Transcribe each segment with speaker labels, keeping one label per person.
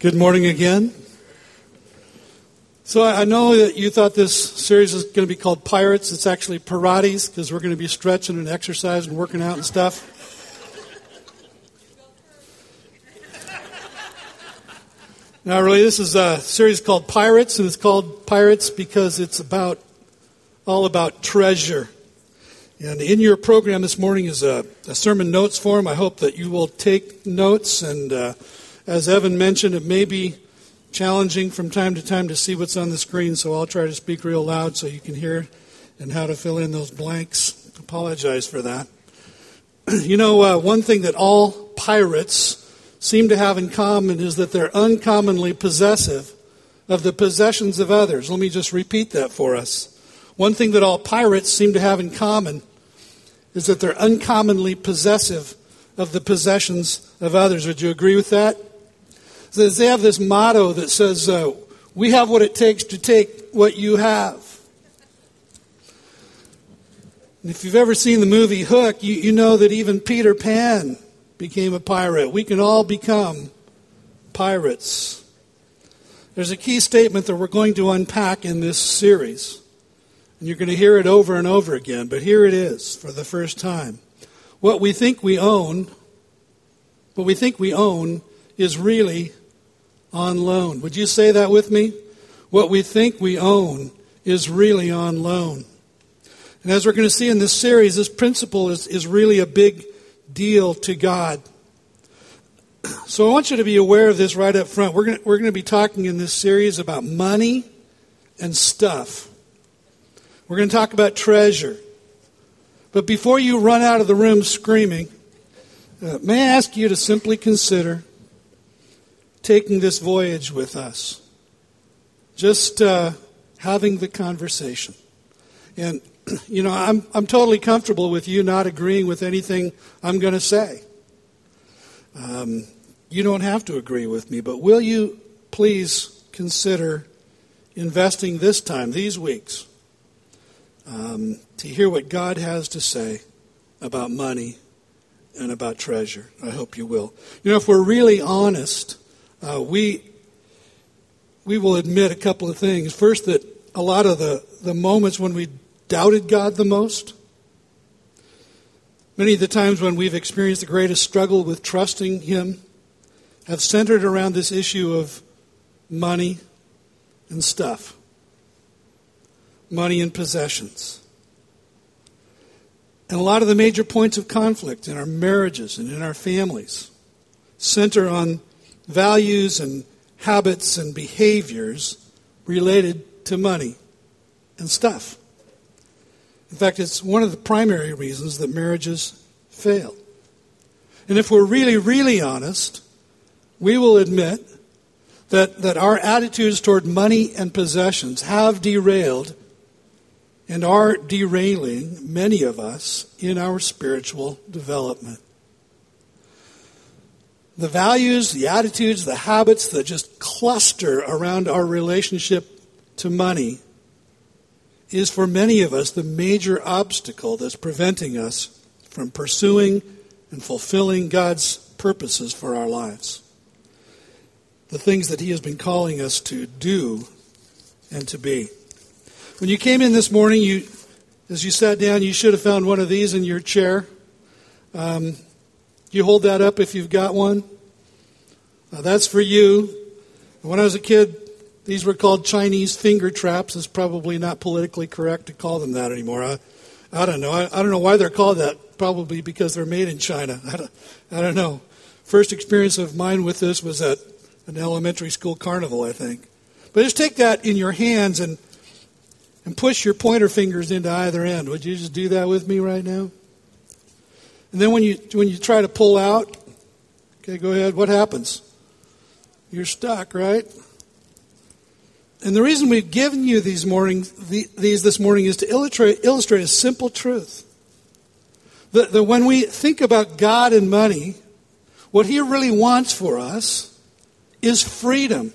Speaker 1: Good morning again. So I know that you thought this series was going to be called Pirates. It's actually Pilates because we're going to be stretching and exercising and working out and stuff. Now, really, this is a series called Pirates, and it's called Pirates because it's about all about treasure. And in your program this morning is a, a sermon notes form. I hope that you will take notes and. Uh, as Evan mentioned, it may be challenging from time to time to see what's on the screen, so I'll try to speak real loud so you can hear and how to fill in those blanks. Apologize for that. you know, uh, one thing that all pirates seem to have in common is that they're uncommonly possessive of the possessions of others. Let me just repeat that for us. One thing that all pirates seem to have in common is that they're uncommonly possessive of the possessions of others. Would you agree with that? They have this motto that says, uh, We have what it takes to take what you have. And if you've ever seen the movie Hook, you, you know that even Peter Pan became a pirate. We can all become pirates. There's a key statement that we're going to unpack in this series. And you're going to hear it over and over again, but here it is for the first time. What we think we own, what we think we own, is really on loan. Would you say that with me? What we think we own is really on loan. And as we're going to see in this series, this principle is, is really a big deal to God. So I want you to be aware of this right up front. We're going, to, we're going to be talking in this series about money and stuff. We're going to talk about treasure. But before you run out of the room screaming, uh, may I ask you to simply consider taking this voyage with us. Just uh, having the conversation. And, you know, I'm, I'm totally comfortable with you not agreeing with anything I'm going to say. Um, you don't have to agree with me, but will you please consider investing this time, these weeks, um, to hear what God has to say about money and about treasure? I hope you will. You know, if we're really honest, uh, we we will admit a couple of things. First, that a lot of the, the moments when we doubted God the most, many of the times when we've experienced the greatest struggle with trusting Him, have centered around this issue of money and stuff, money and possessions. And a lot of the major points of conflict in our marriages and in our families center on values and habits and behaviors related to money and stuff. In fact, it's one of the primary reasons that marriages fail. And if we're really, really honest, we will admit that, that our attitudes toward money and possessions have derailed and are derailing many of us in our spiritual development the values, the attitudes, the habits that just cluster around our relationship to money is for many of us the major obstacle that's preventing us from pursuing and fulfilling God's purposes for our lives. The things that He has been calling us to do and to be. When you came in this morning, you, as you sat down, you should have found one of these in your chair. Um, you hold that up if you've got one? Now that's for you. When I was a kid, these were called Chinese finger traps. It's probably not politically correct to call them that anymore. I, I don't know. I, I don't know why they're called that. Probably because they're made in China. I don't, I don't know. First experience of mine with this was at an elementary school carnival, I think. But just take that in your hands and and push your pointer fingers into either end. Would you just do that with me right now? And then when you when you try to pull out, okay, go ahead. What happens? You're stuck, right? And the reason we've given you these mornings, these this morning, is to illustrate illustrate a simple truth. That, that when we think about God and money, what He really wants for us is freedom.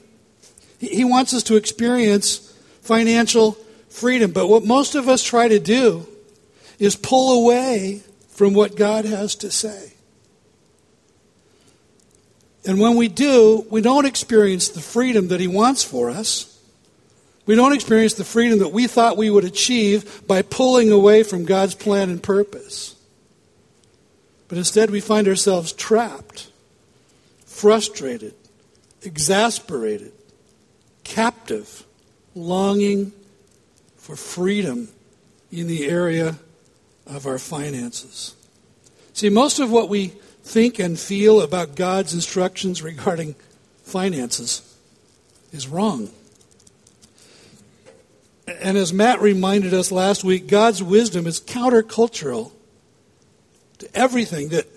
Speaker 1: He wants us to experience financial freedom. But what most of us try to do is pull away from what God has to say. And when we do, we don't experience the freedom that He wants for us. We don't experience the freedom that we thought we would achieve by pulling away from God's plan and purpose. But instead, we find ourselves trapped, frustrated, exasperated, captive, longing for freedom in the area of our finances. See, most of what we think and feel about God's instructions regarding finances is wrong. And as Matt reminded us last week, God's wisdom is countercultural to everything that,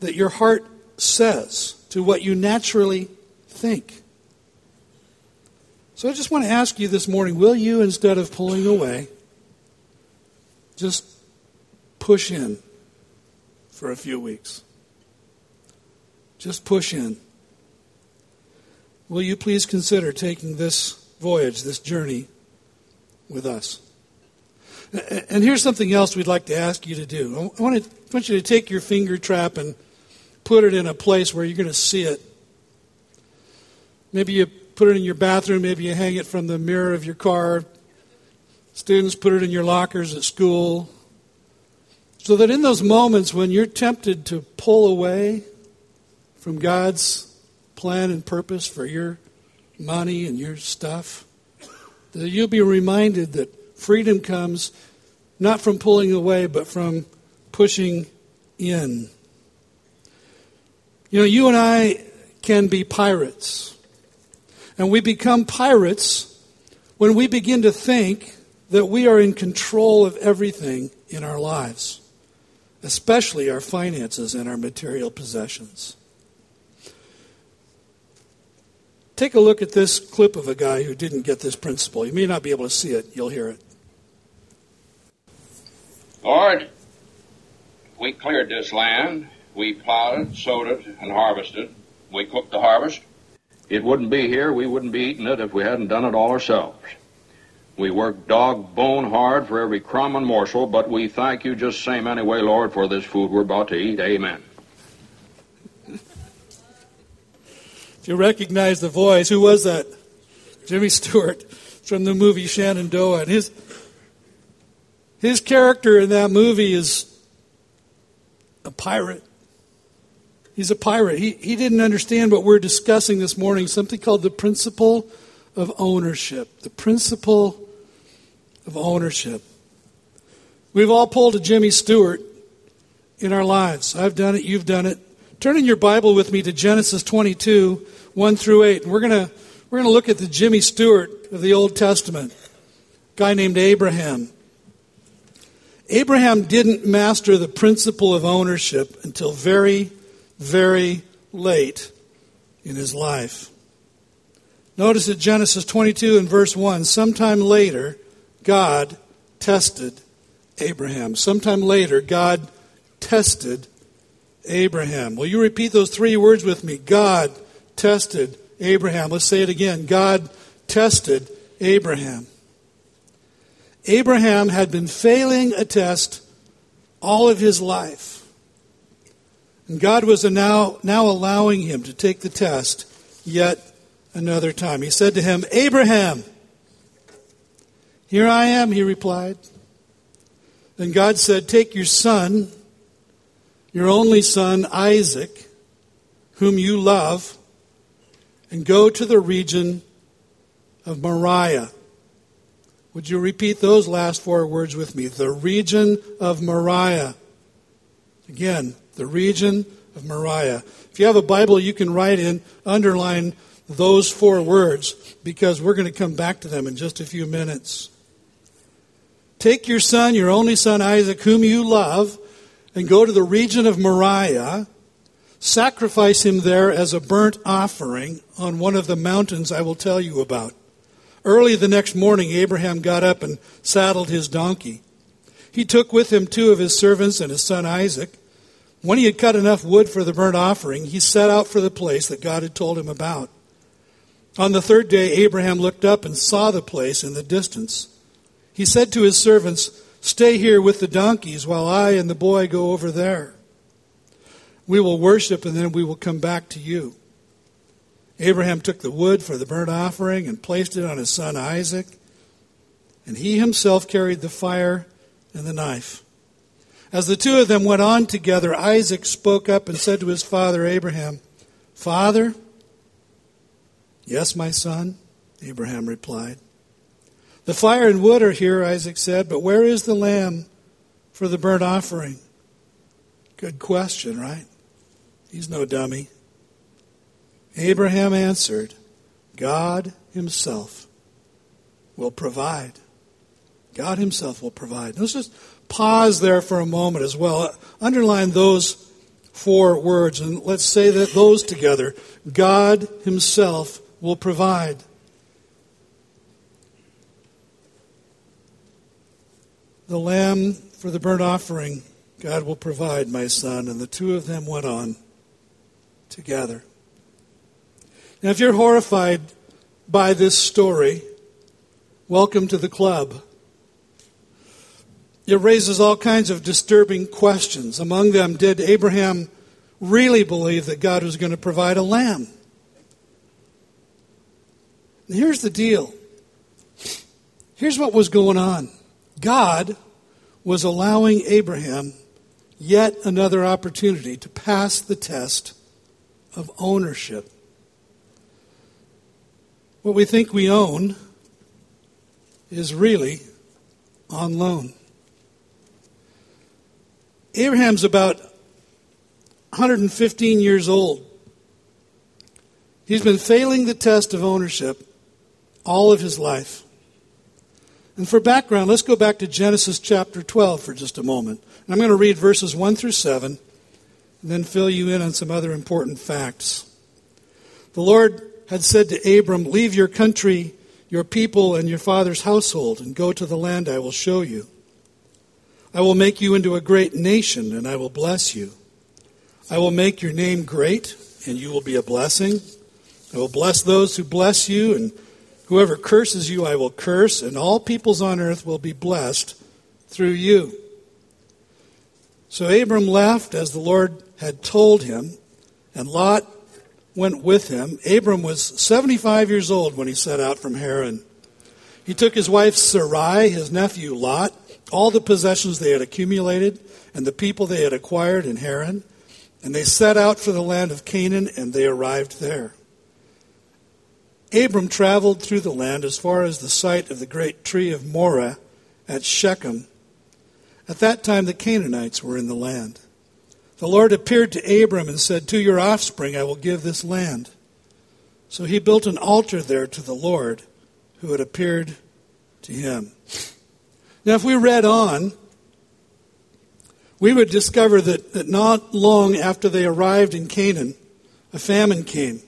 Speaker 1: that your heart says, to what you naturally think. So I just want to ask you this morning will you, instead of pulling away, just push in for a few weeks? Just push in. Will you please consider taking this voyage, this journey, with us? And here's something else we'd like to ask you to do. I want, to, I want you to take your finger trap and put it in a place where you're going to see it. Maybe you put it in your bathroom, maybe you hang it from the mirror of your car. Students put it in your lockers at school. So that in those moments when you're tempted to pull away, from God's plan and purpose for your money and your stuff. That you'll be reminded that freedom comes not from pulling away, but from pushing in. You know, you and I can be pirates. And we become pirates when we begin to think that we are in control of everything in our lives, especially our finances and our material possessions. Take a look at this clip of a guy who didn't get this principle. You may not be able to see it, you'll hear it.
Speaker 2: Lord, we cleared this land, we plowed sowed it, and harvested. We cooked the harvest. It wouldn't be here, we wouldn't be eating it if we hadn't done it all ourselves. We worked dog bone hard for every crumb and morsel, but we thank you just same anyway, Lord, for this food we're about to eat. Amen.
Speaker 1: If you recognize the voice, who was that? Jimmy Stewart from the movie Shenandoah. And his, his character in that movie is a pirate. He's a pirate. He, he didn't understand what we're discussing this morning, something called the principle of ownership. The principle of ownership. We've all pulled a Jimmy Stewart in our lives. I've done it, you've done it. Turn in your Bible with me to Genesis 22, 1 through 8. And we're going to we're going to look at the Jimmy Stewart of the Old Testament, a guy named Abraham. Abraham didn't master the principle of ownership until very, very late in his life. Notice at Genesis 22 and verse 1, sometime later, God tested Abraham. Sometime later, God tested Abraham. Will you repeat those three words with me? God tested Abraham. Let's say it again. God tested Abraham. Abraham had been failing a test all of his life. And God was now, now allowing him to take the test yet another time. He said to him, Abraham, here I am, he replied. Then God said, Take your son, your only son, Isaac, whom you love, and go to the region of Moriah. Would you repeat those last four words with me? The region of Moriah. Again, the region of Moriah. If you have a Bible, you can write in, underline those four words because we're going to come back to them in just a few minutes. Take your son, your only son Isaac, whom you love, and go to the region of Moriah Sacrifice him there as a burnt offering on one of the mountains I will tell you about. Early the next morning, Abraham got up and saddled his donkey. He took with him two of his servants and his son Isaac. When he had cut enough wood for the burnt offering, he set out for the place that God had told him about. On the third day, Abraham looked up and saw the place in the distance. He said to his servants, Stay here with the donkeys while I and the boy go over there. We will worship and then we will come back to you. Abraham took the wood for the burnt offering and placed it on his son Isaac, and he himself carried the fire and the knife. As the two of them went on together, Isaac spoke up and said to his father Abraham, Father? Yes, my son, Abraham replied. The fire and wood are here, Isaac said, but where is the lamb for the burnt offering? Good question, right? He's no dummy. Abraham answered, God Himself will provide. God Himself will provide. Let's just pause there for a moment as well. Underline those four words and let's say that those together. God Himself will provide. The lamb for the burnt offering, God will provide, my son. And the two of them went on together. Now, if you're horrified by this story, welcome to the club. It raises all kinds of disturbing questions. Among them, did Abraham really believe that God was going to provide a lamb? And here's the deal. Here's what was going on. God was allowing Abraham yet another opportunity to pass the test of ownership. What we think we own is really on loan. Abraham's about 115 years old. He's been failing the test of ownership all of his life. And for background, let's go back to Genesis chapter 12 for just a moment. I'm going to read verses 1 through 7 and then fill you in on some other important facts. The Lord had said to Abram, Leave your country, your people, and your father's household, and go to the land I will show you. I will make you into a great nation, and I will bless you. I will make your name great, and you will be a blessing. I will bless those who bless you, and whoever curses you I will curse, and all peoples on earth will be blessed through you. So Abram left as the Lord had told him, and Lot went with him. Abram was 75 years old when he set out from Haran. He took his wife Sarai, his nephew Lot, all the possessions they had accumulated, and the people they had acquired in Haran, and they set out for the land of Canaan, and they arrived there. Abram traveled through the land as far as the site of the great tree of Moreh at Shechem. At that time, the Canaanites were in the land. The Lord appeared to Abram and said, To your offspring I will give this land. So he built an altar there to the Lord who had appeared to him. Now, if we read on, we would discover that, that not long after they arrived in Canaan, a famine came.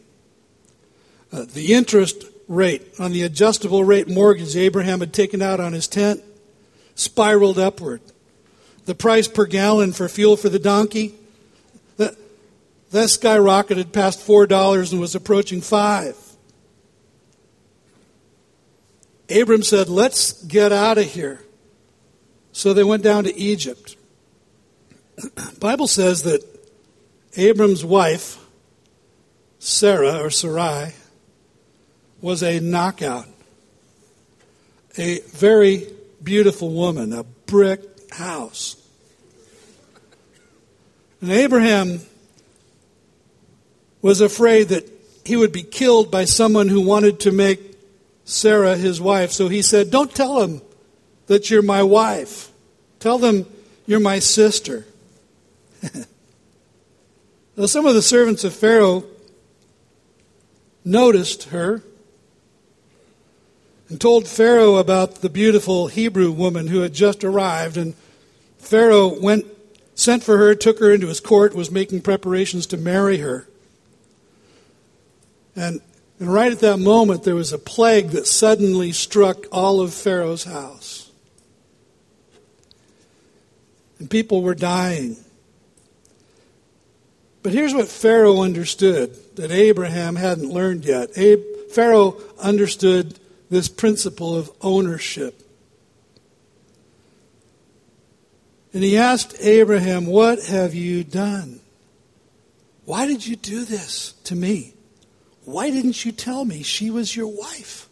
Speaker 1: Uh, the interest rate on the adjustable rate mortgage Abraham had taken out on his tent spiraled upward the price per gallon for fuel for the donkey, that, that skyrocketed past $4 and was approaching 5 Abram said, Let's get out of here. So they went down to Egypt. Bible says that Abram's wife, Sarah or Sarai, was a knockout. A very beautiful woman, a brick house. And Abraham was afraid that he would be killed by someone who wanted to make Sarah his wife. So he said, Don't tell them that you're my wife. Tell them you're my sister. now, some of the servants of Pharaoh noticed her and told Pharaoh about the beautiful Hebrew woman who had just arrived. And Pharaoh went, sent for her, took her into his court, was making preparations to marry her. And, and right at that moment, there was a plague that suddenly struck all of Pharaoh's house. And people were dying. But here's what Pharaoh understood that Abraham hadn't learned yet. Pharaoh understood this principle of ownership. And he asked Abraham, What have you done? Why did you do this to me? Why didn't you tell me she was your wife?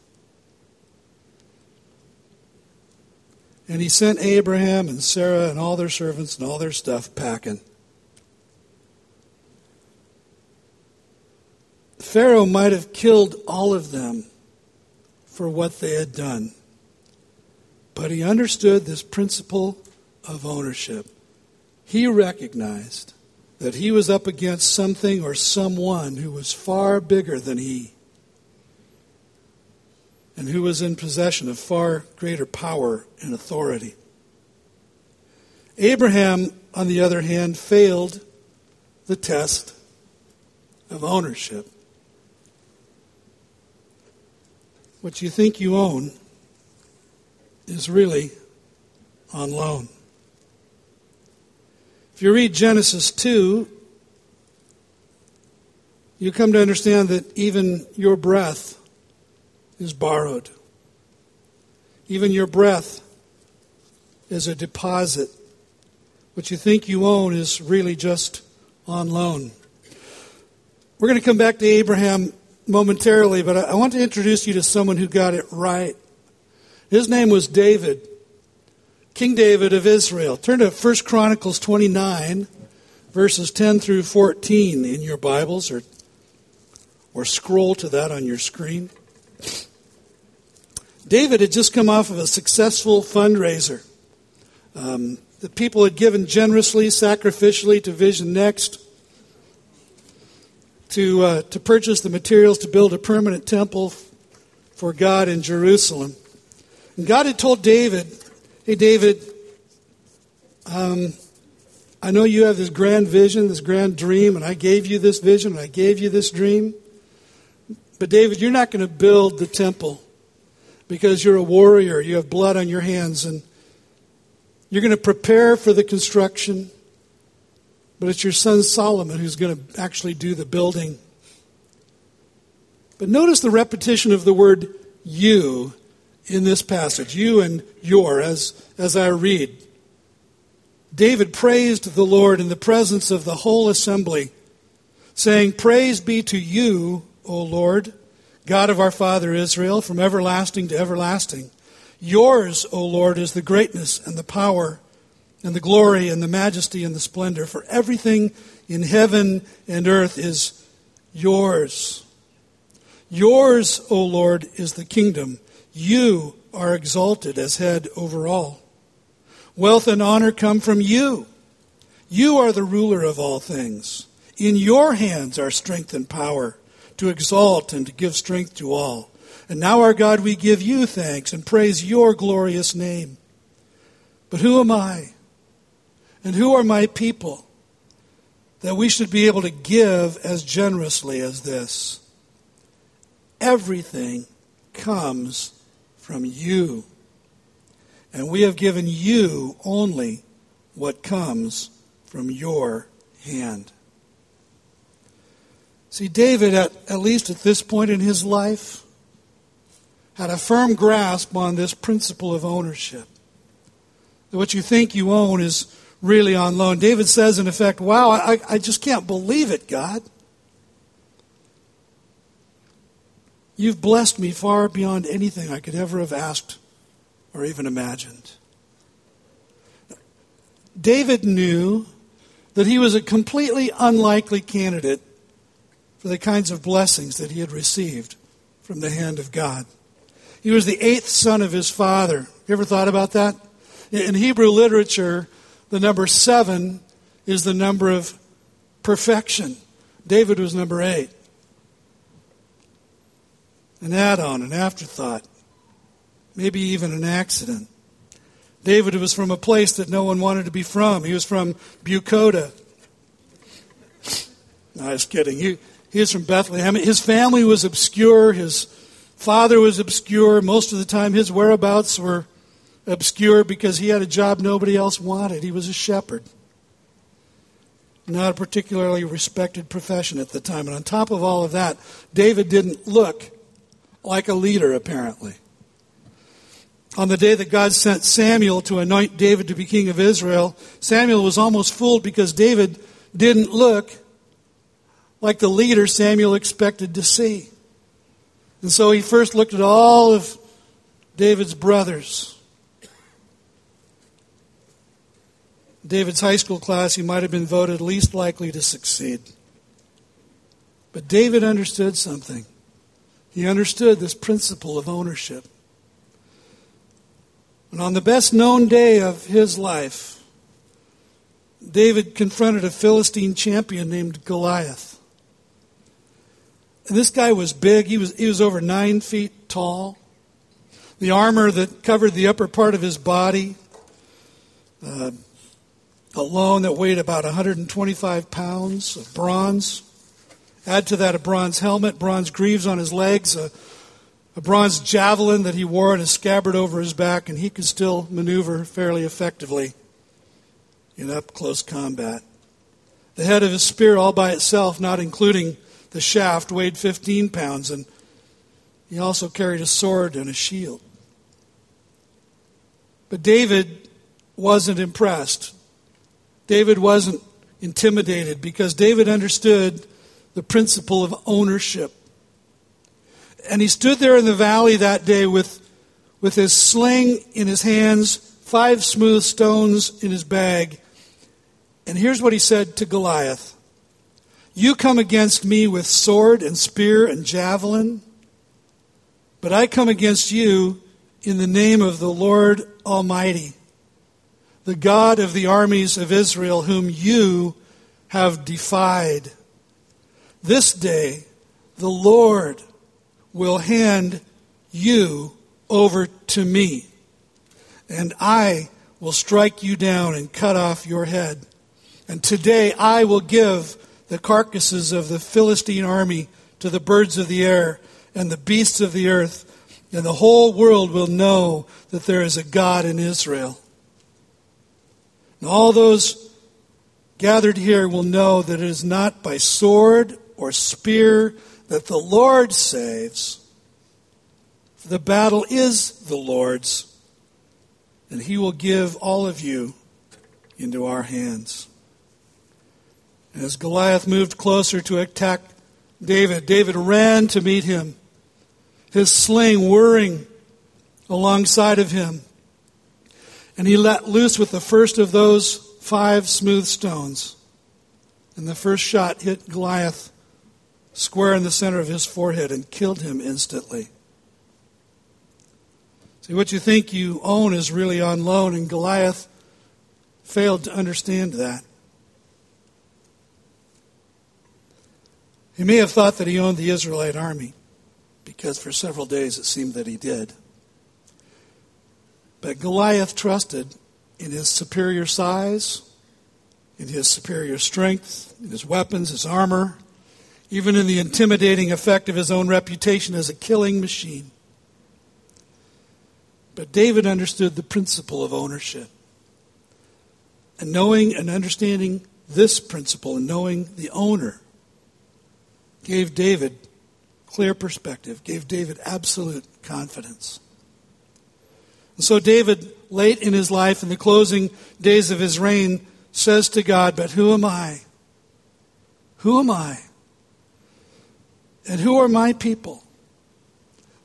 Speaker 1: And he sent Abraham and Sarah and all their servants and all their stuff packing. Pharaoh might have killed all of them for what they had done. But he understood this principle of ownership. He recognized that he was up against something or someone who was far bigger than he and who was in possession of far greater power and authority. Abraham, on the other hand, failed the test of ownership. What you think you own is really on loan. If you read Genesis 2, you come to understand that even your breath is borrowed. Even your breath is a deposit. What you think you own is really just on loan. We're going to come back to Abraham momentarily, but I want to introduce you to someone who got it right. His name was David. King David of Israel. Turn to 1 Chronicles 29, verses 10 through 14 in your Bibles, or, or scroll to that on your screen. David had just come off of a successful fundraiser. Um, the people had given generously, sacrificially to Vision Next to, uh, to purchase the materials to build a permanent temple for God in Jerusalem. And God had told David Hey, David, um, I know you have this grand vision, this grand dream, and I gave you this vision, and I gave you this dream. But, David, you're not going to build the temple because you're a warrior. You have blood on your hands, and you're going to prepare for the construction. But it's your son Solomon who's going to actually do the building. But notice the repetition of the word you in this passage, you and your, as, as I read. David praised the Lord in the presence of the whole assembly, saying, Praise be to you, O Lord, God of our father Israel, from everlasting to everlasting. Yours, O Lord, is the greatness and the power and the glory and the majesty and the splendor, for everything in heaven and earth is yours. Yours, O Lord, is the kingdom you are exalted as head over all. Wealth and honor come from you. You are the ruler of all things. In your hands are strength and power to exalt and to give strength to all. And now, our God, we give you thanks and praise your glorious name. But who am I? And who are my people that we should be able to give as generously as this? Everything comes from you. And we have given you only what comes from your hand. See, David, at, at least at this point in his life, had a firm grasp on this principle of ownership. That what you think you own is really on loan. David says, in effect, Wow, I, I just can't believe it, God. You've blessed me far beyond anything I could ever have asked or even imagined. David knew that he was a completely unlikely candidate for the kinds of blessings that he had received from the hand of God. He was the eighth son of his father. You ever thought about that? In Hebrew literature, the number seven is the number of perfection. David was number eight an add on, an afterthought, maybe even an accident. David was from a place that no one wanted to be from. He was from Bucoda. No, I was kidding. He, he was from Bethlehem. His family was obscure. His father was obscure. Most of the time, his whereabouts were obscure because he had a job nobody else wanted. He was a shepherd. Not a particularly respected profession at the time. And on top of all of that, David didn't look like a leader, apparently. On the day that God sent Samuel to anoint David to be king of Israel, Samuel was almost fooled because David didn't look like the leader Samuel expected to see. And so he first looked at all of David's brothers. David's high school class, he might have been voted least likely to succeed. But David understood something. He understood this principle of ownership. And on the best known day of his life, David confronted a Philistine champion named Goliath. And this guy was big. He was, he was over nine feet tall. The armor that covered the upper part of his body uh, alone that weighed about 125 pounds of bronze. Add to that a bronze helmet, bronze greaves on his legs, a, a bronze javelin that he wore in a scabbard over his back, and he could still maneuver fairly effectively in up close combat. The head of his spear, all by itself, not including the shaft, weighed 15 pounds, and he also carried a sword and a shield. But David wasn't impressed. David wasn't intimidated because David understood the principle of ownership. And he stood there in the valley that day with, with his sling in his hands, five smooth stones in his bag. And here's what he said to Goliath You come against me with sword and spear and javelin, but I come against you in the name of the Lord Almighty, the God of the armies of Israel, whom you have defied. This day, the Lord will hand you over to me, and I will strike you down and cut off your head. And today I will give the carcasses of the Philistine army to the birds of the air and the beasts of the earth, and the whole world will know that there is a God in Israel. And all those gathered here will know that it is not by sword or spear that the Lord saves. For the battle is the Lord's, and he will give all of you into our hands. As Goliath moved closer to attack David, David ran to meet him, his sling whirring alongside of him. And he let loose with the first of those five smooth stones. And the first shot hit Goliath square in the center of his forehead and killed him instantly. See, what you think you own is really on loan, and Goliath failed to understand that. He may have thought that he owned the Israelite army, because for several days it seemed that he did. But Goliath trusted in his superior size, in his superior strength, in his weapons, his armor, even in the intimidating effect of his own reputation as a killing machine. But David understood the principle of ownership. And knowing and understanding this principle and knowing the owner gave David clear perspective, gave David absolute confidence. So David, late in his life, in the closing days of his reign, says to God, But who am I? Who am I? And who are my people?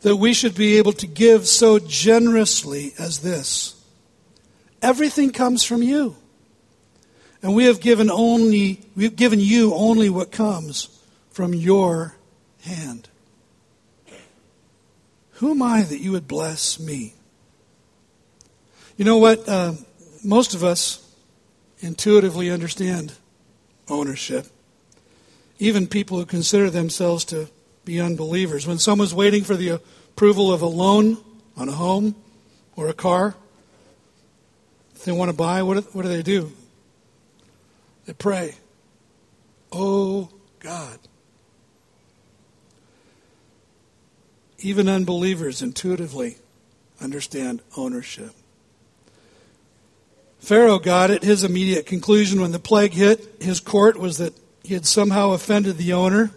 Speaker 1: That we should be able to give so generously as this. Everything comes from you. And we have given only we've given you only what comes from your hand. Who am I that you would bless me? You know what? Uh, most of us intuitively understand ownership. Even people who consider themselves to be unbelievers. When someone's waiting for the approval of a loan on a home or a car, if they want to buy, what do, what do they do? They pray, Oh God, Even unbelievers intuitively understand ownership. Pharaoh got it. His immediate conclusion when the plague hit his court was that he had somehow offended the owner.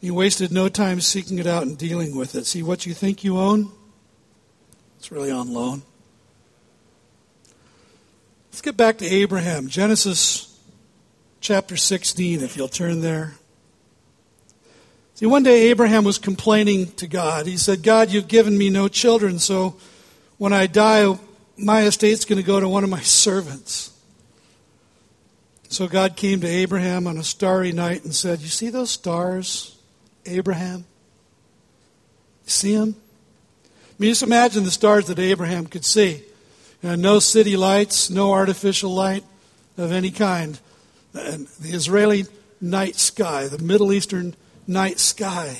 Speaker 1: He wasted no time seeking it out and dealing with it. See, what you think you own, it's really on loan. Let's get back to Abraham. Genesis chapter 16, if you'll turn there. See, one day Abraham was complaining to God. He said, God, you've given me no children, so when I die, my estate's going to go to one of my servants. So God came to Abraham on a starry night and said, You see those stars, Abraham? You see them? I mean, just imagine the stars that Abraham could see. You know, no city lights, no artificial light of any kind. And the Israeli night sky, the Middle Eastern night sky.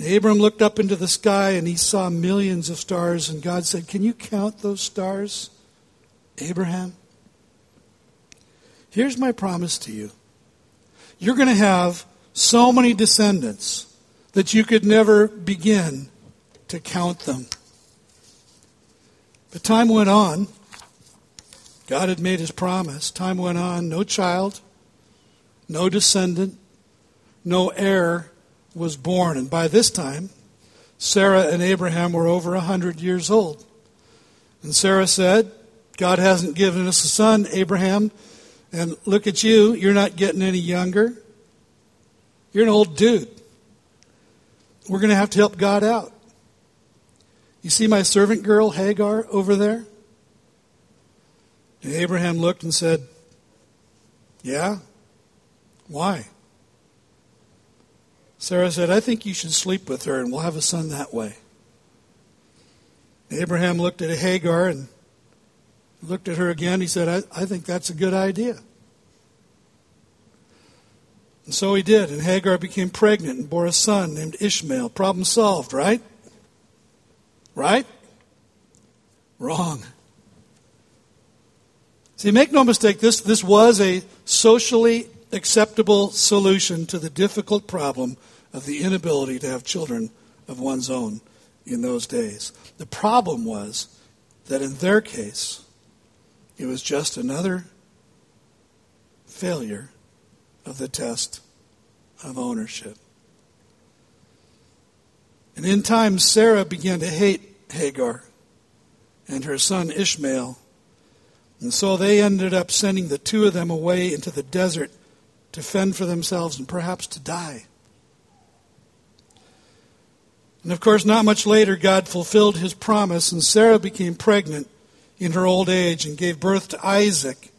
Speaker 1: And Abram looked up into the sky and he saw millions of stars, and God said, Can you count those stars, Abraham? Here's my promise to you you're going to have so many descendants that you could never begin to count them. But time went on. God had made his promise. Time went on. No child, no descendant, no heir was born. And by this time, Sarah and Abraham were over a hundred years old. And Sarah said, God hasn't given us a son, Abraham. And look at you, you're not getting any younger. You're an old dude. We're going to have to help God out. You see my servant girl, Hagar, over there? And Abraham looked and said, Yeah? Why? Sarah said, I think you should sleep with her and we'll have a son that way. Abraham looked at Hagar and looked at her again. He said, I, I think that's a good idea. And so he did, and Hagar became pregnant and bore a son named Ishmael. Problem solved, right? Right? Wrong. See, make no mistake, this, this was a socially acceptable solution to the difficult problem of the inability to have children of one's own in those days. The problem was that in their case, it was just another failure of the test of ownership. And in time, Sarah began to hate Hagar and her son Ishmael and so they ended up sending the two of them away into the desert to fend for themselves and perhaps to die. And of course, not much later, God fulfilled his promise, and Sarah became pregnant in her old age and gave birth to Isaac,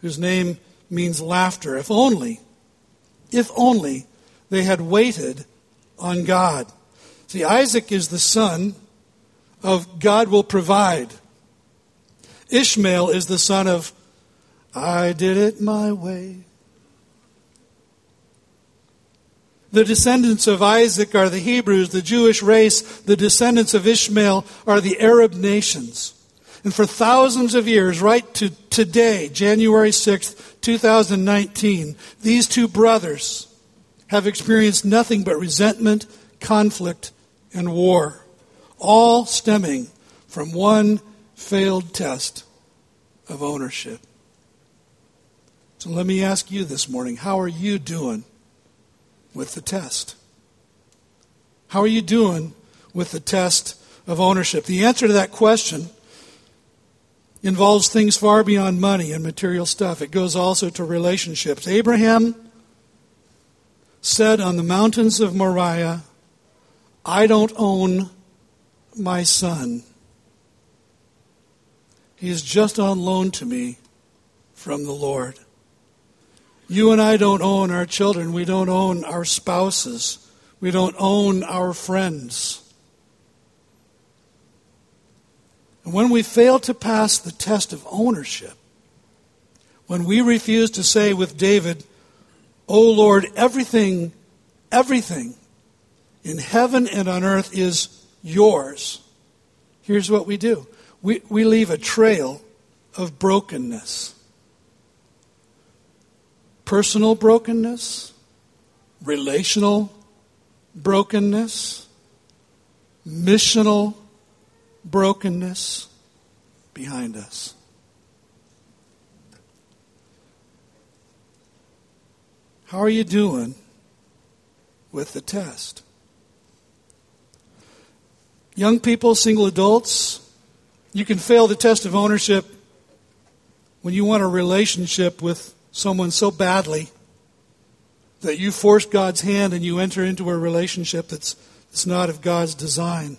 Speaker 1: whose name means laughter. If only, if only they had waited on God. See, Isaac is the son of God will provide. Ishmael is the son of, I did it my way. The descendants of Isaac are the Hebrews, the Jewish race. The descendants of Ishmael are the Arab nations. And for thousands of years, right to today, January 6th, 2019, these two brothers have experienced nothing but resentment, conflict, and war, all stemming from one failed test of ownership. So let me ask you this morning how are you doing with the test? How are you doing with the test of ownership? The answer to that question involves things far beyond money and material stuff. It goes also to relationships. Abraham said on the mountains of Moriah, I don't own my son. He is just on loan to me from the Lord. You and I don't own our children. We don't own our spouses. We don't own our friends. And when we fail to pass the test of ownership, when we refuse to say with David, O Lord, everything, everything in heaven and on earth is yours, here's what we do we, we leave a trail of brokenness personal brokenness, relational brokenness, missional brokenness behind us. How are you doing with the test? Young people, single adults, you can fail the test of ownership when you want a relationship with someone so badly that you force God's hand and you enter into a relationship that's, that's not of God's design.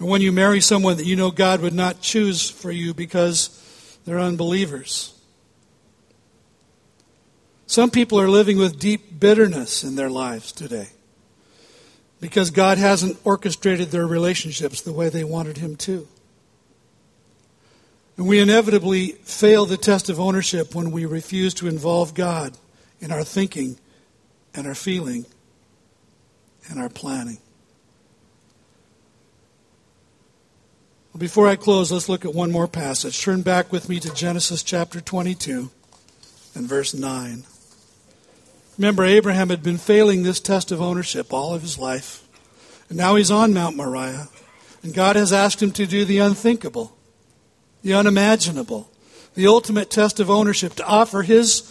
Speaker 1: Or when you marry someone that you know God would not choose for you because they're unbelievers. Some people are living with deep bitterness in their lives today because God hasn't orchestrated their relationships the way they wanted Him to. And we inevitably fail the test of ownership when we refuse to involve God in our thinking and our feeling and our planning. Before I close, let's look at one more passage. Turn back with me to Genesis chapter 22 and verse 9. Remember, Abraham had been failing this test of ownership all of his life. And now he's on Mount Moriah. And God has asked him to do the unthinkable, the unimaginable, the ultimate test of ownership, to offer his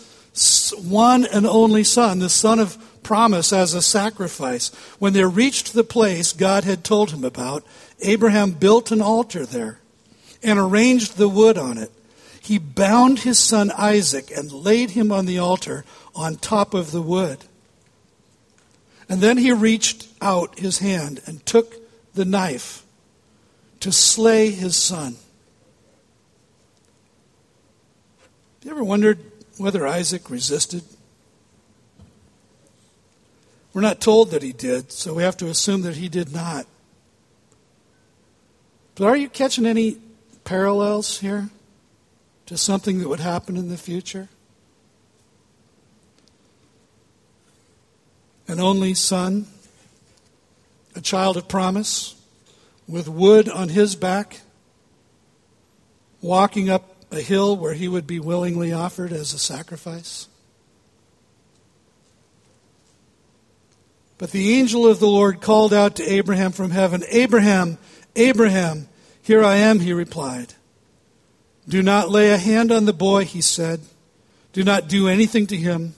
Speaker 1: one and only son, the son of promise, as a sacrifice. When they reached the place God had told him about, Abraham built an altar there and arranged the wood on it. He bound his son Isaac and laid him on the altar on top of the wood. And then he reached out his hand and took the knife to slay his son. Have you ever wondered whether Isaac resisted? We're not told that he did, so we have to assume that he did not. But are you catching any parallels here to something that would happen in the future? an only son, a child of promise, with wood on his back, walking up a hill where he would be willingly offered as a sacrifice. But the angel of the Lord called out to Abraham from heaven, Abraham, Abraham, here I am, he replied. Do not lay a hand on the boy, he said. Do not do anything to him.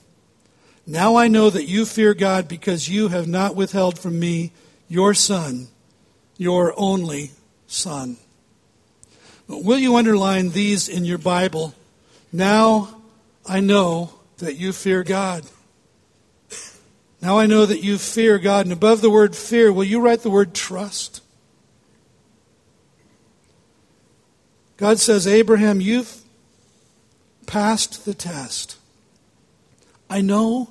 Speaker 1: Now I know that you fear God because you have not withheld from me your son, your only son. Will you underline these in your Bible? Now I know that you fear God. Now I know that you fear God. And above the word fear, will you write the word trust? God says, Abraham, you've passed the test. I know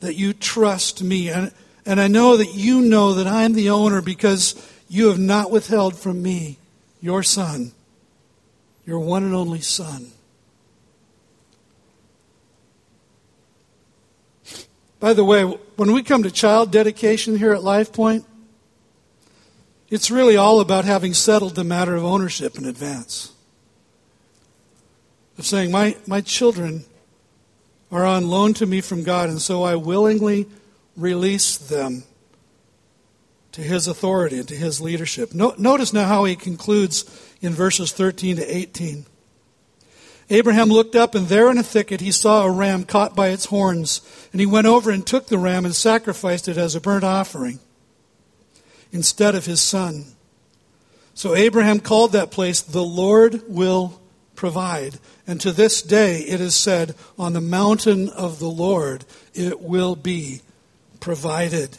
Speaker 1: that you trust me. And, and I know that you know that I am the owner because you have not withheld from me your son, your one and only son. By the way, when we come to child dedication here at Life Point, it's really all about having settled the matter of ownership in advance. Of saying, my, my children are on loan to me from God, and so I willingly release them to his authority and to his leadership. No, notice now how he concludes in verses 13 to 18. Abraham looked up, and there in a thicket he saw a ram caught by its horns. And he went over and took the ram and sacrificed it as a burnt offering instead of his son. So Abraham called that place, The Lord will provide. And to this day it is said, On the mountain of the Lord it will be provided.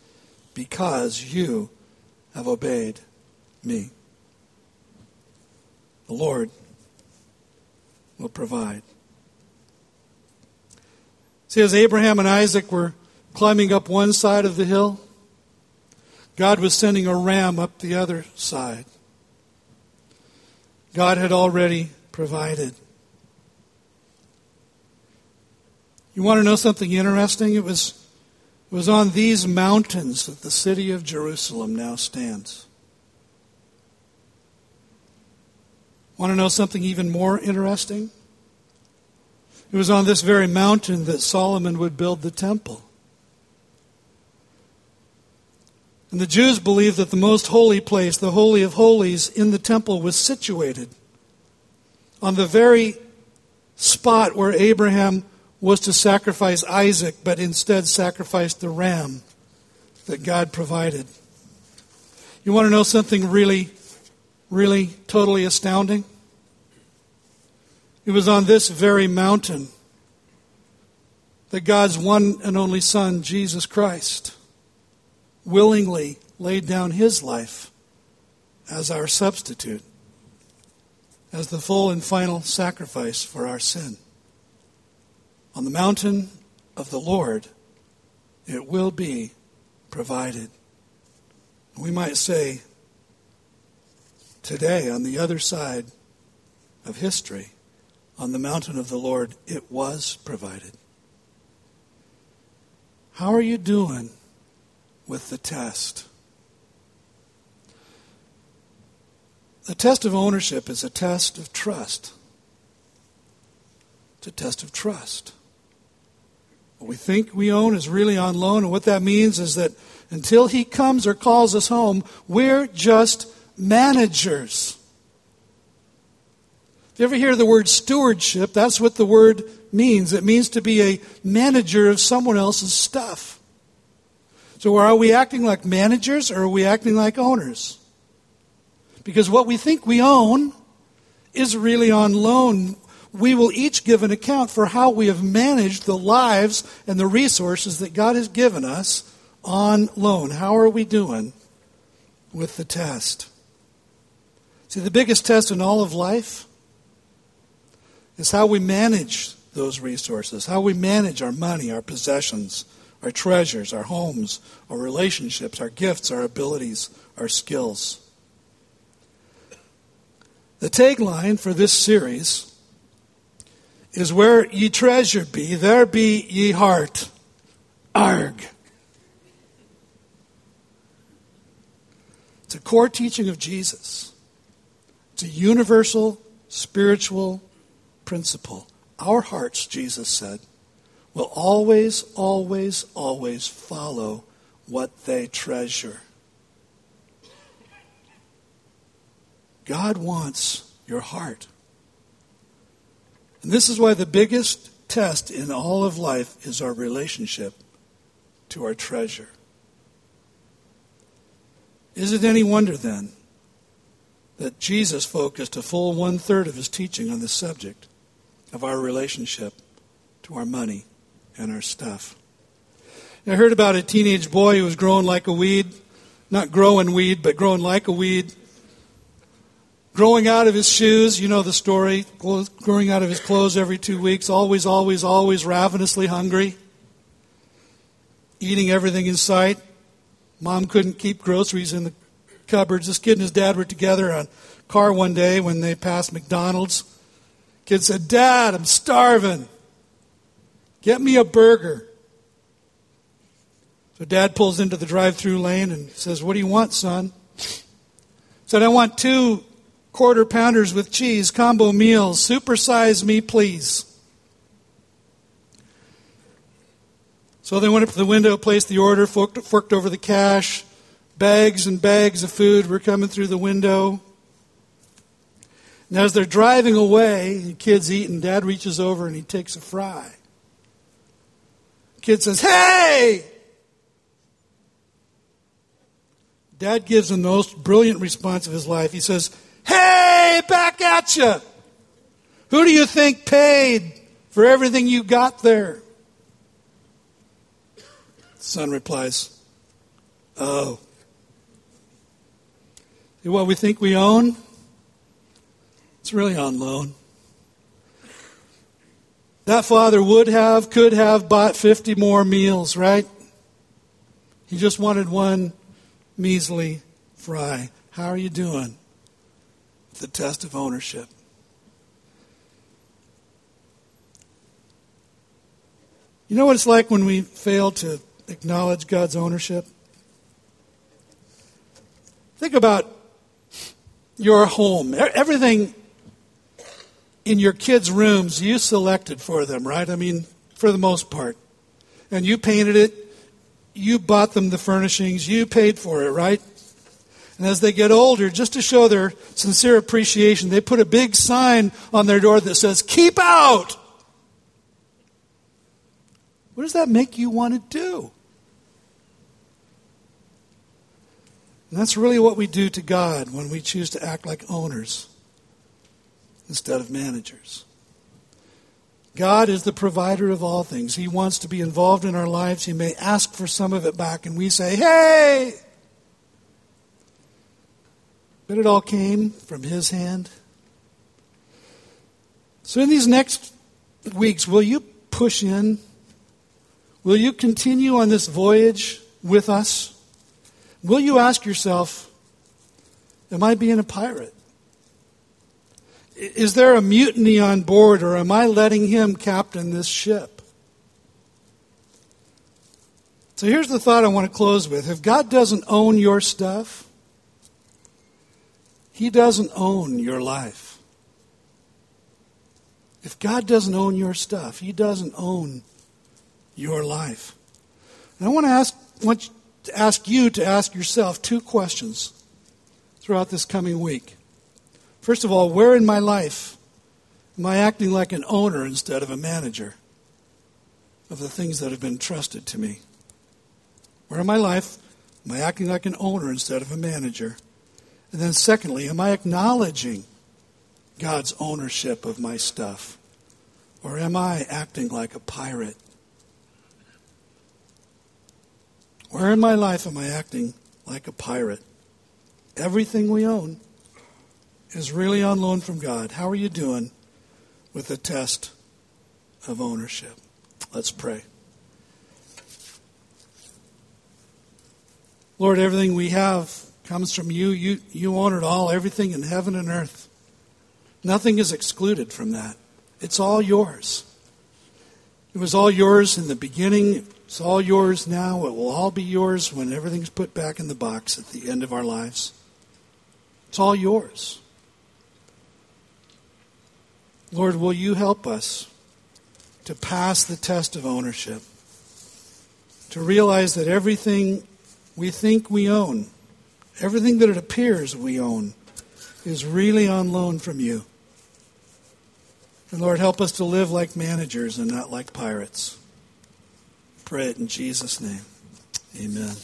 Speaker 1: because you have obeyed me. The Lord will provide. See, as Abraham and Isaac were climbing up one side of the hill, God was sending a ram up the other side. God had already provided. You want to know something interesting? It was, it was on these mountains that the city of Jerusalem now stands. Want to know something even more interesting? It was on this very mountain that Solomon would build the temple. And the Jews believed that the most holy place, the Holy of Holies, in the temple was situated on the very spot where Abraham was to sacrifice Isaac, but instead sacrificed the ram that God provided. You want to know something really, really totally astounding? It was on this very mountain that God's one and only Son, Jesus Christ, willingly laid down his life as our substitute, as the full and final sacrifice for our sin. On the mountain of the Lord, it will be provided. We might say, today, on the other side of history, on the mountain of the Lord, it was provided. How are you doing with the test? The test of ownership is a test of trust. It's a test of trust. What we think we own is really on loan, and what that means is that until He comes or calls us home, we're just managers. If you ever hear the word stewardship, that's what the word means. It means to be a manager of someone else's stuff. So are we acting like managers or are we acting like owners? Because what we think we own is really on loan. We will each give an account for how we have managed the lives and the resources that God has given us on loan. How are we doing with the test? See, the biggest test in all of life is how we manage those resources, how we manage our money, our possessions, our treasures, our homes, our relationships, our gifts, our abilities, our skills. The tagline for this series is Where ye treasure be, there be ye heart. Arg. It's a core teaching of Jesus. It's a universal spiritual principle. Our hearts, Jesus said, will always, always, always follow what they treasure. God wants your heart. And this is why the biggest test in all of life is our relationship to our treasure. Is it any wonder then that Jesus focused a full one third of his teaching on the subject of our relationship to our money and our stuff. I heard about a teenage boy who was growing like a weed, not growing weed, but growing like a weed, growing out of his shoes. You know the story, growing out of his clothes every two weeks, always, always, always ravenously hungry, eating everything in sight. Mom couldn't keep groceries in the cupboards. This kid and his dad were together on a car one day when they passed McDonald's. Kid said, Dad, I'm starving. Get me a burger. So dad pulls into the drive through lane and says, What do you want, son? Said, I want two quarter pounders with cheese, combo meals. Supersize me, please. So they went up to the window, placed the order, forked, forked over the cash. Bags and bags of food were coming through the window. And as they're driving away, the kid's eating, dad reaches over and he takes a fry. Kid says, Hey! Dad gives the most brilliant response of his life. He says, Hey, back at you! Who do you think paid for everything you got there? The son replies, Oh. What we think we own, it's really on loan. That father would have, could have bought 50 more meals, right? He just wanted one measly fry. How are you doing? The test of ownership. You know what it's like when we fail to acknowledge God's ownership? Think about your home. Everything in your kids' rooms, you selected for them, right? I mean, for the most part. And you painted it, you bought them the furnishings, you paid for it, right? And as they get older, just to show their sincere appreciation, they put a big sign on their door that says, Keep out! What does that make you want to do? And that's really what we do to God when we choose to act like owners instead of managers. God is the provider of all things. He wants to be involved in our lives. He may ask for some of it back, and we say, Hey! But it all came from His hand. So, in these next weeks, will you push in? Will you continue on this voyage with us? Will you ask yourself, Am I being a pirate? Is there a mutiny on board, or am I letting him captain this ship? So here's the thought I want to close with. If God doesn't own your stuff, He doesn't own your life. If God doesn't own your stuff, He doesn't own your life. And I want to ask, want to ask you to ask yourself two questions throughout this coming week. First of all, where in my life am I acting like an owner instead of a manager of the things that have been trusted to me? Where in my life am I acting like an owner instead of a manager? And then, secondly, am I acknowledging God's ownership of my stuff? Or am I acting like a pirate? Where in my life am I acting like a pirate? Everything we own is really on loan from God. How are you doing with the test of ownership? Let's pray. Lord, everything we have comes from you. You, you own it all, everything in heaven and earth. Nothing is excluded from that. It's all yours. It was all yours in the beginning. It's all yours now. It will all be yours when everything's put back in the box at the end of our lives. It's all yours. Lord, will you help us to pass the test of ownership? To realize that everything we think we own, everything that it appears we own, is really on loan from you. And Lord, help us to live like managers and not like pirates. Pray it in Jesus' name. Amen.